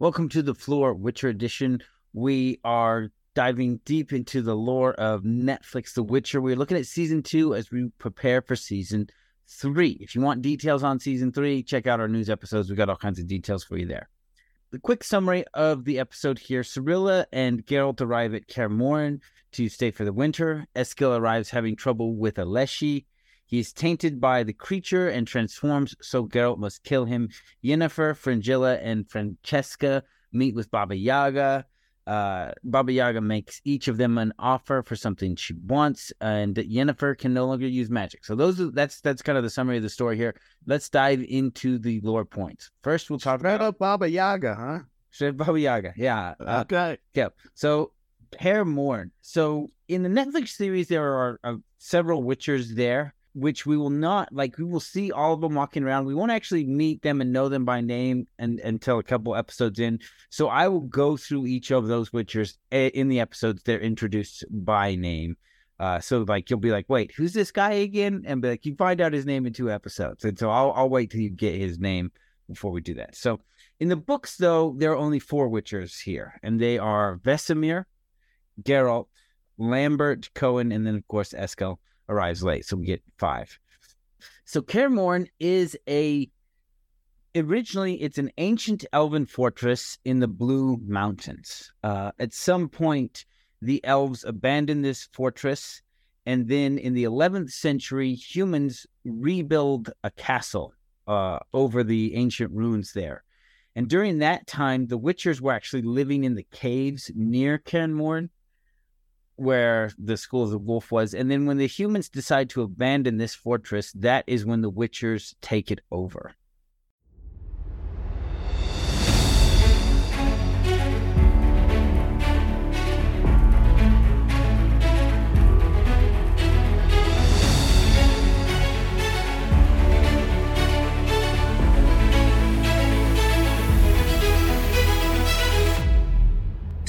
Welcome to the Flore Witcher Edition. We are diving deep into the lore of Netflix The Witcher. We're looking at season two as we prepare for season three. If you want details on season three, check out our news episodes. We've got all kinds of details for you there. The quick summary of the episode here Cirilla and Geralt arrive at Kaer Morhen to stay for the winter. Eskel arrives having trouble with a Leshy. He is tainted by the creature and transforms, so Geralt must kill him. Yennefer, Fringilla, and Francesca meet with Baba Yaga. Uh, Baba Yaga makes each of them an offer for something she wants, and Yennefer can no longer use magic. So those are, that's that's kind of the summary of the story here. Let's dive into the lore points. First, we'll talk Straight about up Baba Yaga, huh? Straight Baba Yaga. Yeah. Uh, Okay. yeah. So Kaer Morhen. So in the Netflix series, there are uh, several Witchers there, which we will not like. We will see all of them walking around. We won't actually meet them and know them by name and, until a couple episodes in. So I will go through each of those Witchers eh, in the episodes. They're introduced by name. Uh, so like you'll be like, wait, who's this guy again? And be like, you find out his name in two episodes. And so I'll I'll wait till you get his name before we do that. So in the books, though, there are only four Witchers here, and they are Vesemir, Geralt, Lambert, Cohen, and then of course Eskel arrives late, so we get five. So Kaer is a originally it's an ancient elven fortress in the Blue Mountains. Uh, at some point, the elves abandoned this fortress, and then in the 11th century, humans rebuild a castle uh, over the ancient ruins there. And during that time, the Witchers were actually living in the caves near Kaer Morhen, where the School of the Wolf was. And then when the humans decide to abandon this fortress, that is when the Witchers take it over.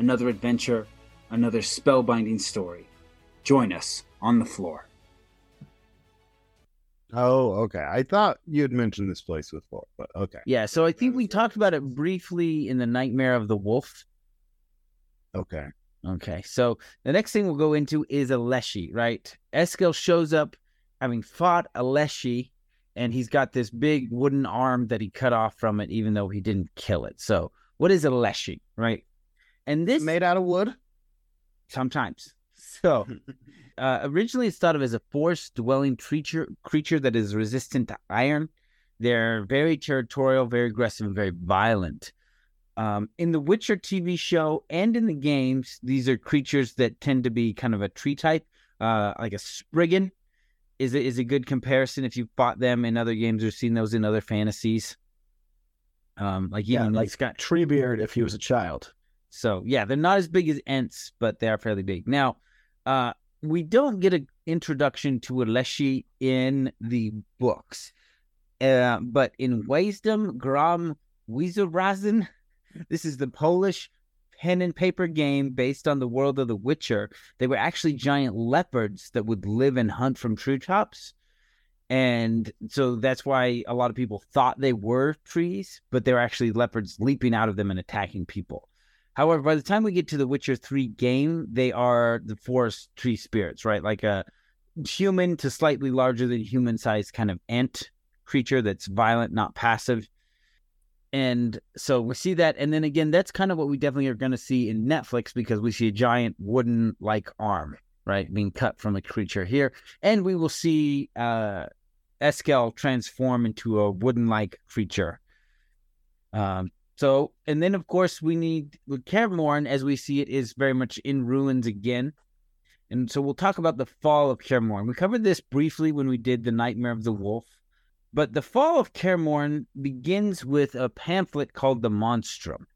another adventure, another spellbinding story. Join us on the Flore. Oh, okay. I thought you had mentioned this place before, but okay. Yeah, so I think we talked about it briefly in the Nightmare of the Wolf. Okay. Okay, so the next thing we'll go into is a Leshy, right? Eskel shows up having fought a Leshy, and he's got this big wooden arm that he cut off from it, even though he didn't kill it. So, what is a Leshy, right? And this Made out of wood? sometimes. So, uh, originally it's thought of as a forest-dwelling creature creature that is resistant to iron. They're very territorial, very aggressive, and very violent. Um, in the Witcher TV show and in the games, these are creatures that tend to be kind of a tree type, uh, like a Spriggan. Is a, is a good comparison if you've fought them in other games or seen those in other fantasies. Um, like Yeah, like got Treebeard if he was a child. So yeah, they're not as big as Ents, but they are fairly big. Now, uh, we don't get an introduction to a Leshy in the books, uh, but in Wiedźmin, Gra Wyobraźni, this is the Polish pen and paper game based on the world of The Witcher. They were actually giant leopards that would live and hunt from treetops. And so that's why a lot of people thought they were trees, but they were actually leopards leaping out of them and attacking people. However, by the time we get to the Witcher 3 game, they are the forest tree spirits, right? Like a human to slightly larger than human sized kind of ant creature that's violent, not passive. and so we see that, and then again, that's kind of what we definitely are going to see in Netflix because we see a giant wooden like arm, right, being cut from a creature here, and we will see uh, Eskel transform into a wooden like creature. Um, so, and then of course we need Kaer Morhen, as we see it, is very much in ruins again. And so we'll talk about the fall of Kaer Morhen. We covered this briefly when we did the Nightmare of the Wolf. But the fall of Kaer Morhen begins with a pamphlet called the Monstrum.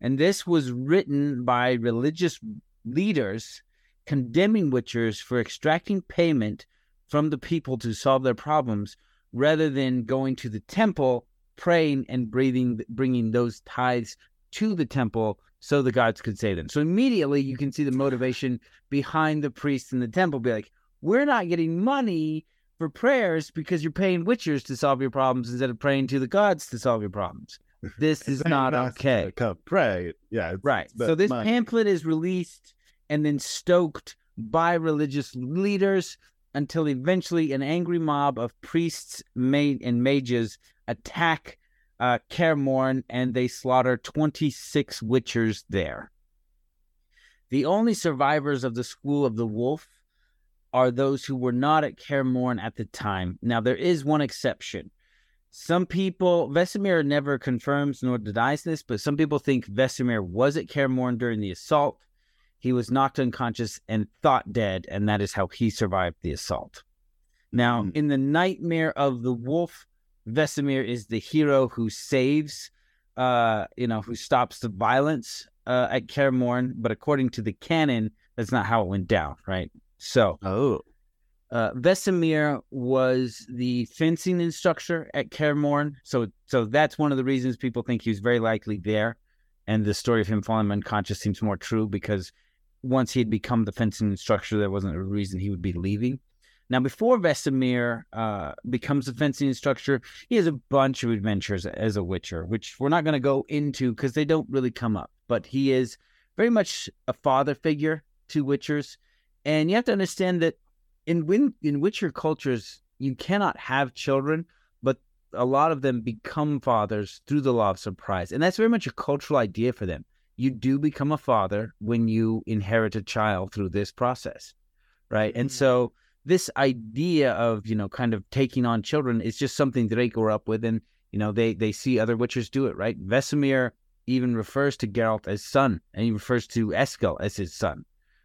And this was written by religious leaders condemning witchers for extracting payment from the people to solve their problems rather than going to the temple, praying and breathing, bringing those tithes to the temple so the gods could save them. So immediately you can see the motivation behind the priests in the temple be like, we're not getting money for prayers because you're paying witchers to solve your problems instead of praying to the gods to solve your problems. This is not okay. pray. Yeah. it's- Right. it's So this money. pamphlet is released and then stoked by religious leaders until eventually an angry mob of priests ma- and mages attack uh, and they slaughter 26 witchers there. The only survivors of the School of the Wolf are those who were not at Kaer at the time. Now, there is one exception. Some people, Vesemir never confirms nor denies this, but some people think Vesemir was at Kaer during the assault. He was knocked unconscious and thought dead, and that is how he survived the assault. Now, Hmm. in the Nightmare of the Wolf, Vesemir is the hero who saves, uh, you know, who stops the violence uh, at Kaer. But according to the canon, that's not how it went down, right? So, Oh. uh, Vesemir was the fencing instructor at Kaer so so that's one of the reasons people think he was very likely there, and the story of him falling unconscious seems more true because once he had become the fencing instructor, there wasn't a reason he would be leaving. Now, before Vesemir uh, becomes a fencing instructor, he has a bunch of adventures as a Witcher, which we're not going to go into because they don't really come up. But he is very much a father figure to Witchers, and you have to understand that in win in Witcher cultures, you cannot have children, but a lot of them become fathers through the law of surprise, and that's very much a cultural idea for them. You do become a father when you inherit a child through this process, right? And mm-hmm. so this idea of you know kind of taking on children is just something that they grew up with, and you know they they see other Witchers do it, right? Vesemir even refers to Geralt as son, and he refers to Eskel as his son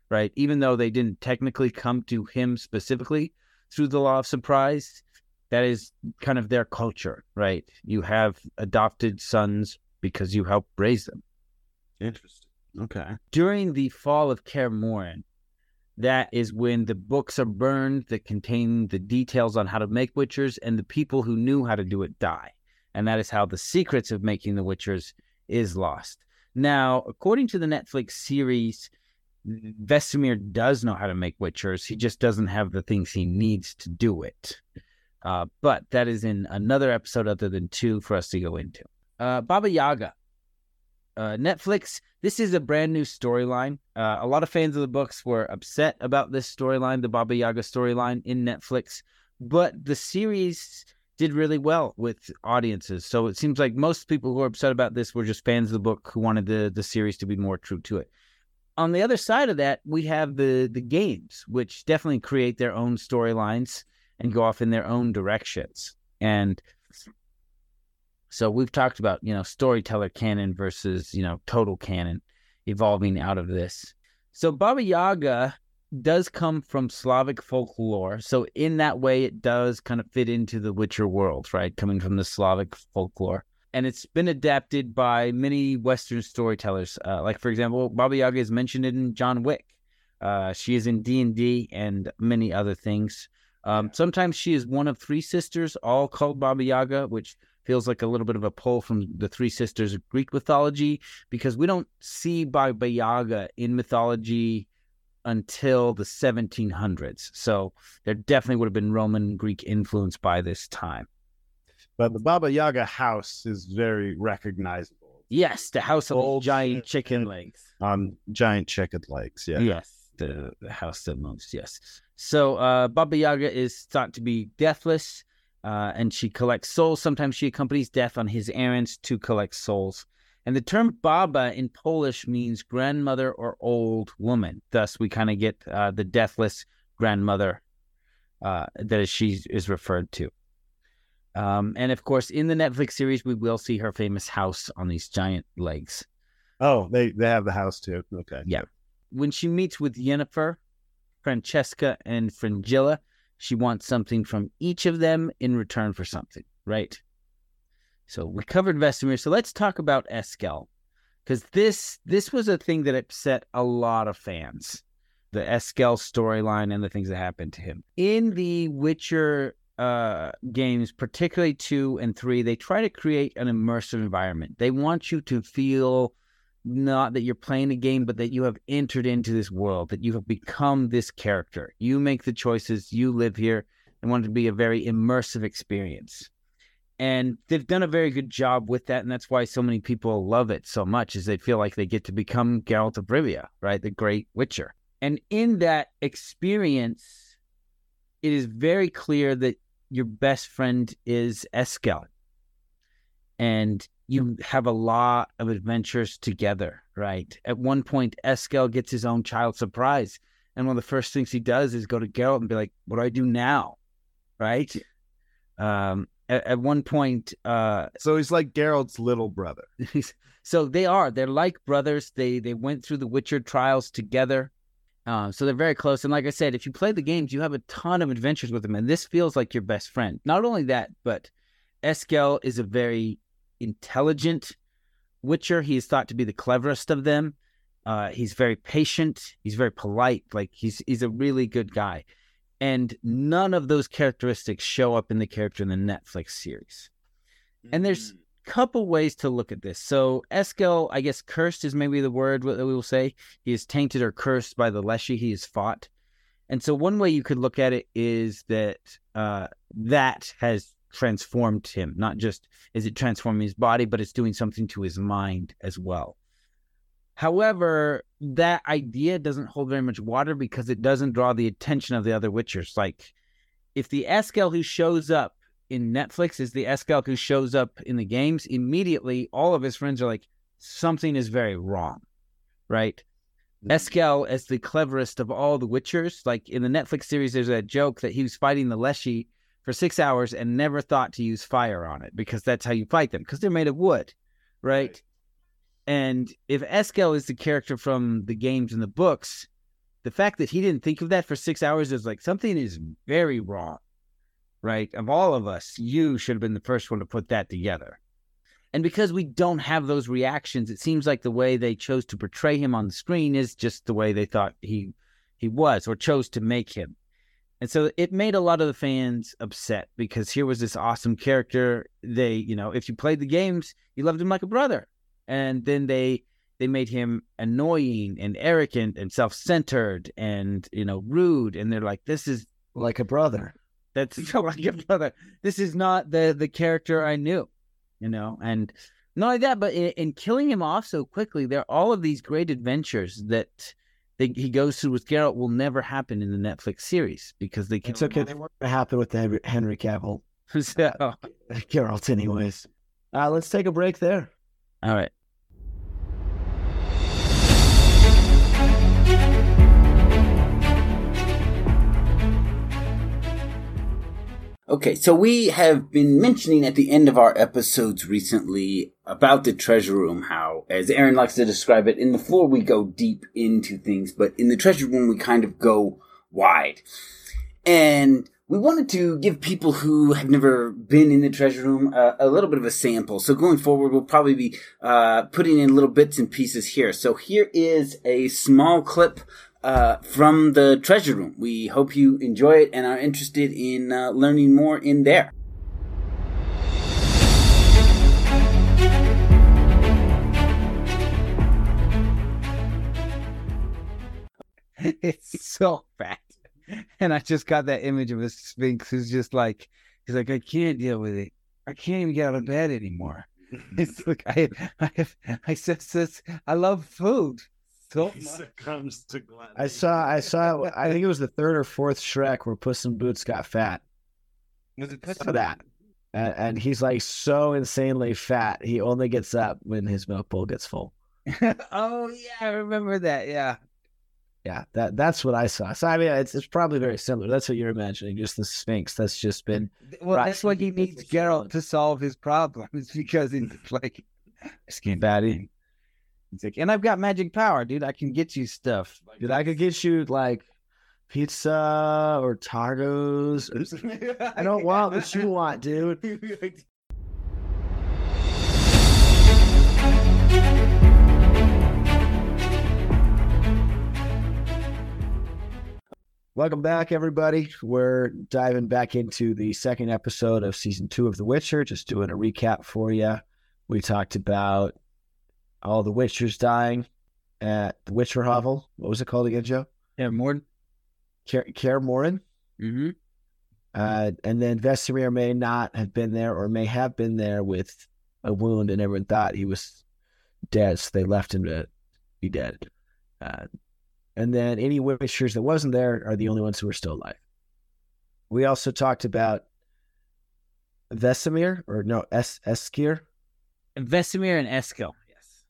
right? Even though they didn't technically come to him specifically through the law of surprise, that is kind of their culture, right? You have adopted sons because you helped raise them. Interesting. Okay. During the fall of Kaer Morhen, that is when the books are burned that contain the details on how to make witchers, and the people who knew how to do it die. And that is how the secrets of making the witchers is lost. Now, according to the Netflix series, Vesemir does know how to make witchers. He just doesn't have the things he needs to do it. Uh, but that is in another episode other than two for us to go into. Uh, Baba Yaga. Uh, Netflix, this is a brand new storyline. Uh, a lot of fans of the books were upset about this storyline, the Baba Yaga storyline in Netflix, but the series did really well with audiences. So it seems like most people who are upset about this were just fans of the book who wanted the, the series to be more true to it on the other side of that, we have the the games, which definitely create their own storylines and go off in their own directions. And so we've talked about you know storyteller canon versus you know total canon evolving out of this. So Baba Yaga does come from Slavic folklore, so in that way it does kind of fit into the Witcher world, right? Coming from the Slavic folklore and it's been adapted by many Western storytellers. Uh, like for example, Baba Yaga is mentioned in John Wick. Uh, she is in D and D and many other things. Um, sometimes she is one of three sisters, all called Baba Yaga, which feels like a little bit of a pull from the three sisters of Greek mythology, because we don't see Baba Yaga in mythology until the 1700s. So there definitely would have been Roman Greek influence by this time. But the Baba Yaga house is very recognizable. Yes, the house of Old giant chicken legs. On giant chicken legs. Yeah. Yes, the, the house that moves. Yes. So uh, Baba Yaga is thought to be deathless. Uh, and she collects souls. Sometimes she accompanies Death on his errands to collect souls. And the term Baba in Polish means grandmother or old woman. Thus, we kind of get uh, the deathless grandmother uh, that she is referred to. Um, and of course, in the Netflix series, we will see her famous house on these giant legs. Oh, they they have the house too. Okay. Yeah. When she meets with Yennefer, Francesca, and Fringilla, she wants something from each of them in return for something, right? So we covered Vesemir. So let's talk about Eskel, because this this was a thing that upset a lot of fans. The Eskel storyline and the things that happened to him in the Witcher uh, games, particularly two and three. They try to create an immersive environment. They want you to feel not that you're playing a game, but that you have entered into this world, that you have become this character. You make the choices, you live here, and want it to be a very immersive experience. And they've done a very good job with that and that's why so many people love it so much is they feel like they get to become Geralt of Rivia, right? The great witcher. And in that experience it is very clear that your best friend is Eskel. And you have a lot of adventures together right at one point Eskel gets his own child surprise and one of the first things he does is go to Geralt and be like what do I do now right um at, at one point. Uh, so he's like Geralt's little brother. so they are. They're like brothers. They they went through the Witcher trials together. Uh, so they're very close. And like I said, if you play the games, you have a ton of adventures with them, and this feels like your best friend. Not only that, but Eskel is a very intelligent Witcher. He is thought to be the cleverest of them. Uh, he's very patient. He's very polite. Like he's he's a really good guy and none of those characteristics show up in the character in the Netflix series. Mm-hmm. And there's a mm. couple ways to look at this. So Eskel, I guess cursed is maybe the word that we will say. He is tainted or cursed by the Leshy he has fought. And so one way you could look at it is that uh, that has transformed him. Not just is it transforming his body, but it's doing something to his mind as well. However, that idea doesn't hold very much water because it doesn't draw the attention of the other Witchers. Like, if the Eskel who shows up in Netflix is the Eskel who shows up in the games, immediately all of his friends are like, something is very wrong, right? Mm-hmm. Eskel, as the cleverest of all the Witchers, like in the Netflix series, there's a joke that he was fighting the Leshy for six hours and never thought to use fire on it because that's how you fight them because they're made of wood, right? right. And if Eskel is the character from the games and the books, the fact that he didn't think of that for six hours is like something is very wrong, right? Of all of us, you should have been the first one to put that together. And because we don't have those reactions, it seems like the way they chose to portray him on the screen is just the way they thought he he was or chose to make him. And so it made a lot of the fans upset because here was this awesome character. They, you know, if you played the games, you loved him like a brother. And then they they made him annoying and arrogant and self-centered and you know rude. And they're like this is like a brother. That's like a brother. This is not the the character i knew you know? And not only that but in, in killing him off so quickly there are all of these great adventures that they, he goes through with Geralt will never happen in the Netflix series because they can't. It's okay. They weren't happen with the Henry Cavill. so, Geralt, anyways. Uh, let's take a break there. All right. Okay, so we have been mentioning at the end of our episodes recently about the treasure room, how, as Aaron likes to describe it, in the Flore we go deep into things, but in the treasure room we kind of go wide. And we wanted to give people who have never been in the treasure room uh, a little bit of a sample. So going forward, we'll probably be uh, putting in little bits and pieces here. So here is a small clip uh, from the treasure room. We hope you enjoy it and are interested in uh, learning more in there. it's so fat. And I just got that image of a sphinx who's just like, he's like, I can't deal with it. I can't even get out of bed anymore. It's like I, I, I says, I love food so succumbs to I saw, I saw, I think it was the third or fourth Shrek where Puss in Boots got fat. Was it Some of that. And, and he's like so insanely fat. He only gets up when his milk bowl gets full. oh yeah, I remember that. Yeah. Yeah, that that's what I saw. So I mean, it's it's probably very similar. That's what you're imagining, just the Sphinx. That's just been Well, Right. that's what he needs Geralt to solve his problems because he's like skin fatty. He's like, and I've got magic power, dude. I can get you stuff. Dude, I could get you like pizza or tacos. I don't want what you want, dude. Welcome back, everybody. We're diving back into the second episode of season two of The Witcher. Just doing a recap for you. We talked about all the Witchers dying at the Witcher hovel. What was it called again, Joe? Yeah, more. Care, Morin. Mm-hmm. Uh, and then Vesemir may not have been there or may have been there with a wound, and everyone thought he was dead, so they left him to be dead. Uh, and then any Witchers that wasn't there are the only ones who are still alive. We also talked about Vesemir, or no, es- Eskir, Vesemir and Eskel.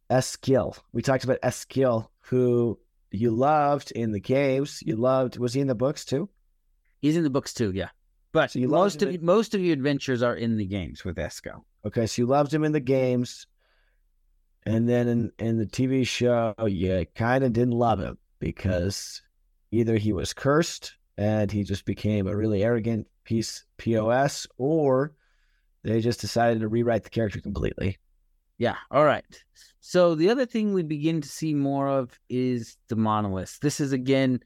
Eskel. We talked about Eskel, who you loved in the games. You loved. Was he in the books too? He's in the books too. Yeah. But So most of him most of your adventures are in the games with Eskel. Okay, so you loved him in the games, and then in in the TV show, you kind of didn't love him because either he was cursed and he just became a really arrogant piece pos, or they just decided to rewrite the character completely. Yeah. All right. So the other thing we begin to see more of is the monoliths. This is again,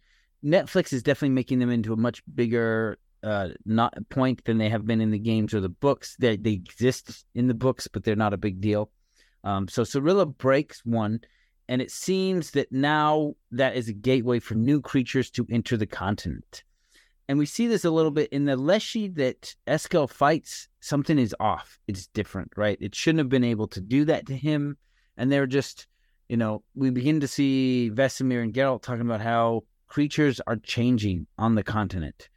Netflix is definitely making them into a much bigger uh not point than they have been in the games or the books. They they exist in the books, but they're not a big deal. Um, so Cirilla breaks one, and it seems that now that is a gateway for new creatures to enter the continent. And we see this a little bit in the Leshy that Eskel fights. Something is off. It's different, right? It shouldn't have been able to do that to him. And they're just, you know, we begin to see Vesemir and Geralt talking about how creatures are changing on the continent.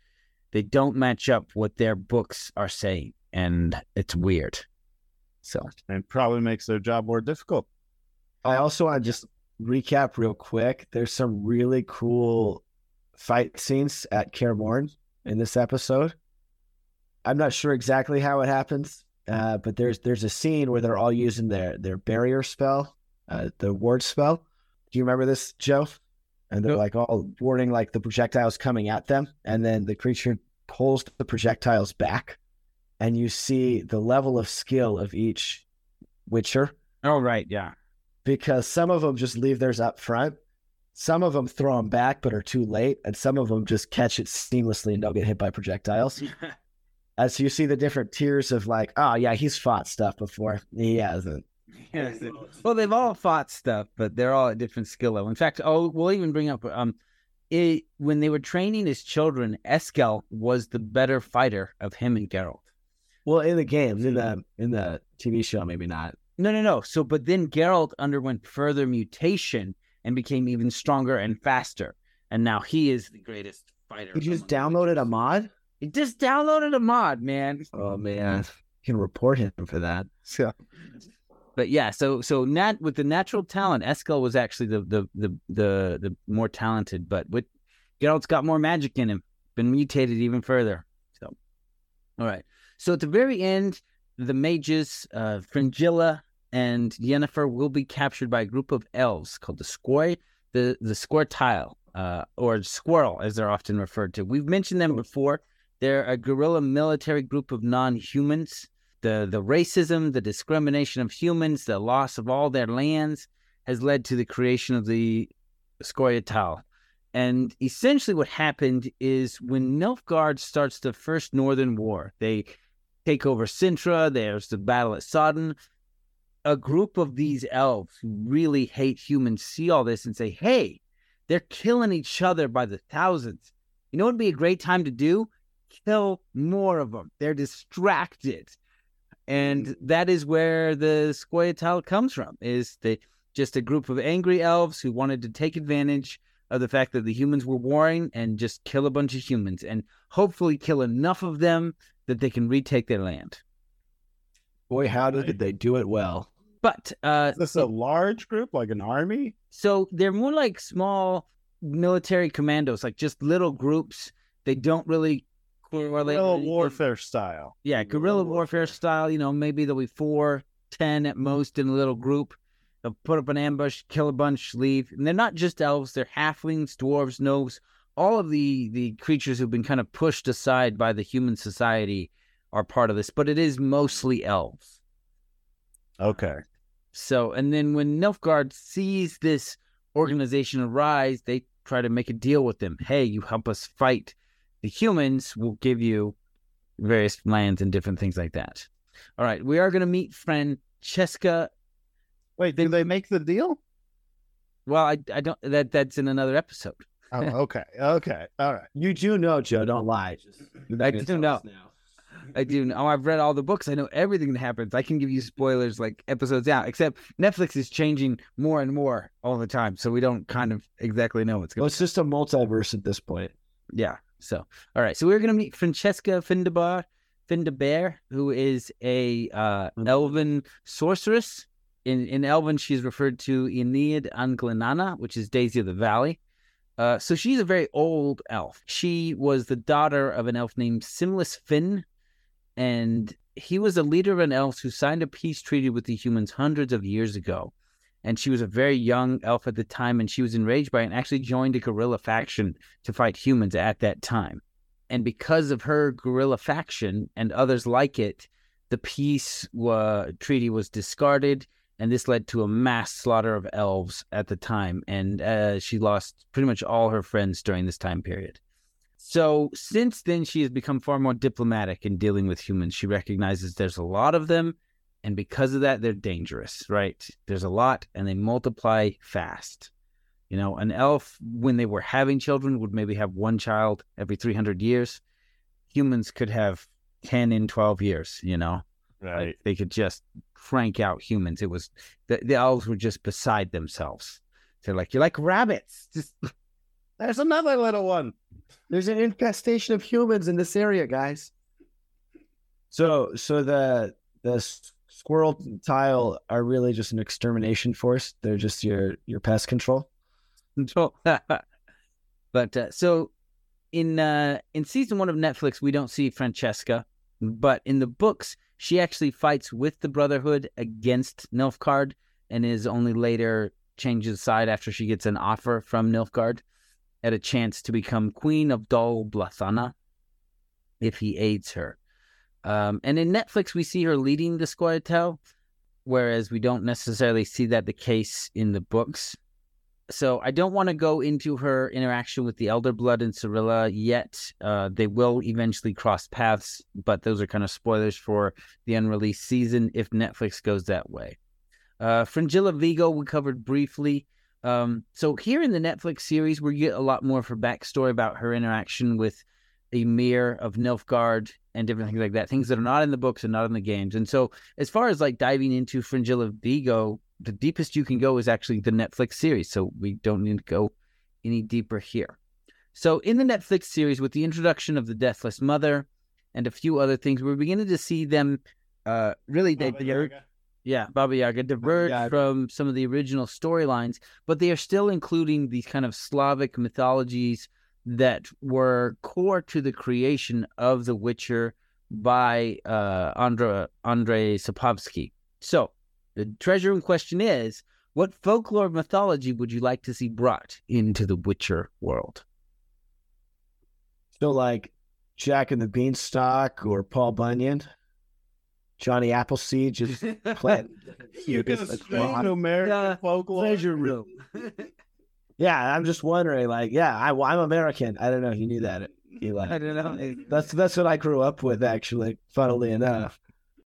They don't match up what their books are saying, and it's weird. So and probably makes their job more difficult. I also want to just recap real quick. There's some really cool fight scenes at Kaer in this episode. I'm not sure exactly how it happens, uh, but there's there's a scene where they're all using their their barrier spell, uh, the ward spell. Do you remember this, Joe? And they're Nope. like all warding like the projectiles coming at them, and then the creature pulls the projectiles back, and you see the level of skill of each Witcher Oh right, yeah. because some of them just leave theirs up front. Some of them throw them back, but are too late, and some of them just catch it seamlessly and don't get hit by projectiles. As you see the different tiers of like, oh yeah, he's fought stuff before. He hasn't. Yes. Well, they've all fought stuff, but they're all at different skill level. In fact, oh, we'll even bring up um, it, when they were training his children, Eskel was the better fighter of him and Geralt. Well, in the games, in the in the TV show, maybe not. No, no, no. So, but then Geralt underwent further mutation and became even stronger and faster, and now he is the greatest fighter. You just downloaded a mod. He just downloaded a mod, man. Oh man, you can report him for that. So But yeah, so so nat with the natural talent, Eskel was actually the the the the, the more talented, but with Geralt's got more magic in him, been mutated even further. So, all right. So at the very end, the mages, uh, Fringilla and Yennefer will be captured by a group of elves called the Squoy, the the Squirtile, uh, or Squirrel, as they're often referred to. We've mentioned them before. They're a guerrilla military group of non-humans the the racism, the discrimination of humans, the loss of all their lands has led to the creation of the Scoia'tael. And essentially, what happened is when Nilfgaard starts the first Northern War, they take over Cintra. There's the battle at Sodden. A group of these elves who really hate humans see all this and say, "Hey, they're killing each other by the thousands. You know what would be a great time to do? Kill more of them. They're distracted." and mm-hmm. that is where the Scoia'tael comes from. Is the just a group of angry elves who wanted to take advantage of the fact that the humans were warring and just kill a bunch of humans and hopefully kill enough of them that they can retake their land. Boy, how did they do it well? But uh, Is this a large group, like an army? so they're more like small military commandos, like just little groups. They don't really correlate. Guerrilla warfare style. Yeah, guerrilla warfare style. You know, maybe there'll be four, ten at most in a little group. They'll put up an ambush, kill a bunch, leave. And they're not just elves; they're halflings, dwarves, gnomes. All of the the creatures who've been kind of pushed aside by the human society are part of this, but it is mostly elves. Okay. So, and then when Nilfgaard sees this organization arise, they try to make a deal with them. Hey, you help us fight the humans, we'll give you various lands and different things like that. All right, we are going to meet Francesca. Wait, do they make the deal? Well, I, I don't that that's in another episode. Oh, okay. Okay. All right. You do know, Joe. Don't lie. Just, I do know. I do know. Oh, I've read all the books. I know everything that happens. I can give you spoilers like episodes out. Except Netflix is changing more and more all the time, so we don't kind of exactly know what's going. Well, it's just a multiverse at this point. Yeah. So, all right. So we're going to meet Francesca Findabar, Findabair, who is a uh, elven sorceress. In in Elven, she's referred to Enid an Gleanna, which is Daisy of the Valley. Uh, so she's a very old elf. She was the daughter of an elf named Simlis Finn, and he was a leader of an elf who signed a peace treaty with the humans hundreds of years ago. And she was a very young elf at the time, and she was enraged by it and actually joined a guerrilla faction to fight humans at that time. And because of her guerrilla faction and others like it, the peace treaty was discarded, and this led to a mass slaughter of elves at the time. And uh, she lost pretty much all her friends during this time period. So since then, she has become far more diplomatic in dealing with humans. She recognizes there's a lot of them, and because of that, they're dangerous. Right? There's a lot, and they multiply fast. You know, an elf, when they were having children, would maybe have one child every 300 years. Humans could have 10 in 12 years, you know? Right. Like, they could just crank out humans. It was, the, the elves were just beside themselves. They're like, you're like rabbits. Just, There's another little one. There's an infestation of humans in this area, guys. So, so the the squirrel tile are really just an extermination force. They're just your your pest control. So, but uh, so in uh, in season one of Netflix, we don't see Francesca, but in the books, she actually fights with the Brotherhood against Nilfgaard, and is only later changes side after she gets an offer from Nilfgaard at a chance to become Queen of Dol Blathana if he aids her. Um, and in Netflix, we see her leading the Squirtel, whereas we don't necessarily see that the case in the books so I don't want to go into her interaction with the Elder Blood and Cirilla yet. Uh, they will eventually cross paths, but those are kind of spoilers for the unreleased season if Netflix goes that way. Uh, Fringilla Vigo we covered briefly. Um, so here in the Netflix series, we get a lot more of her backstory about her interaction with Emhyr of Nilfgaard and different things like that. Things that are not in the books and not in the games. And so as far as like diving into Fringilla Vigo, the deepest you can go is actually the Netflix series. So we don't need to go any deeper here. So in the Netflix series, with the introduction of the Deathless Mother and a few other things, we're beginning to see them uh, really diverge. Yeah, Baba Yaga diverge Yaga. from some of the original storylines, but they are still including these kind of Slavic mythologies that were core to the creation of The Witcher by uh, Andra, Andrei Sapkowski. So the treasure in question is what folklore mythology would you like to see brought into the Witcher world? So, like Jack and the Beanstalk or Paul Bunyan, Johnny Appleseed, just plant. You You're can just string like, American Yeah, folklore. Treasure room. Yeah, I'm just wondering. Like, yeah, I, I'm American. I don't know. if You knew that, Eli. I don't know. That's that's what I grew up with, actually. Funnily enough.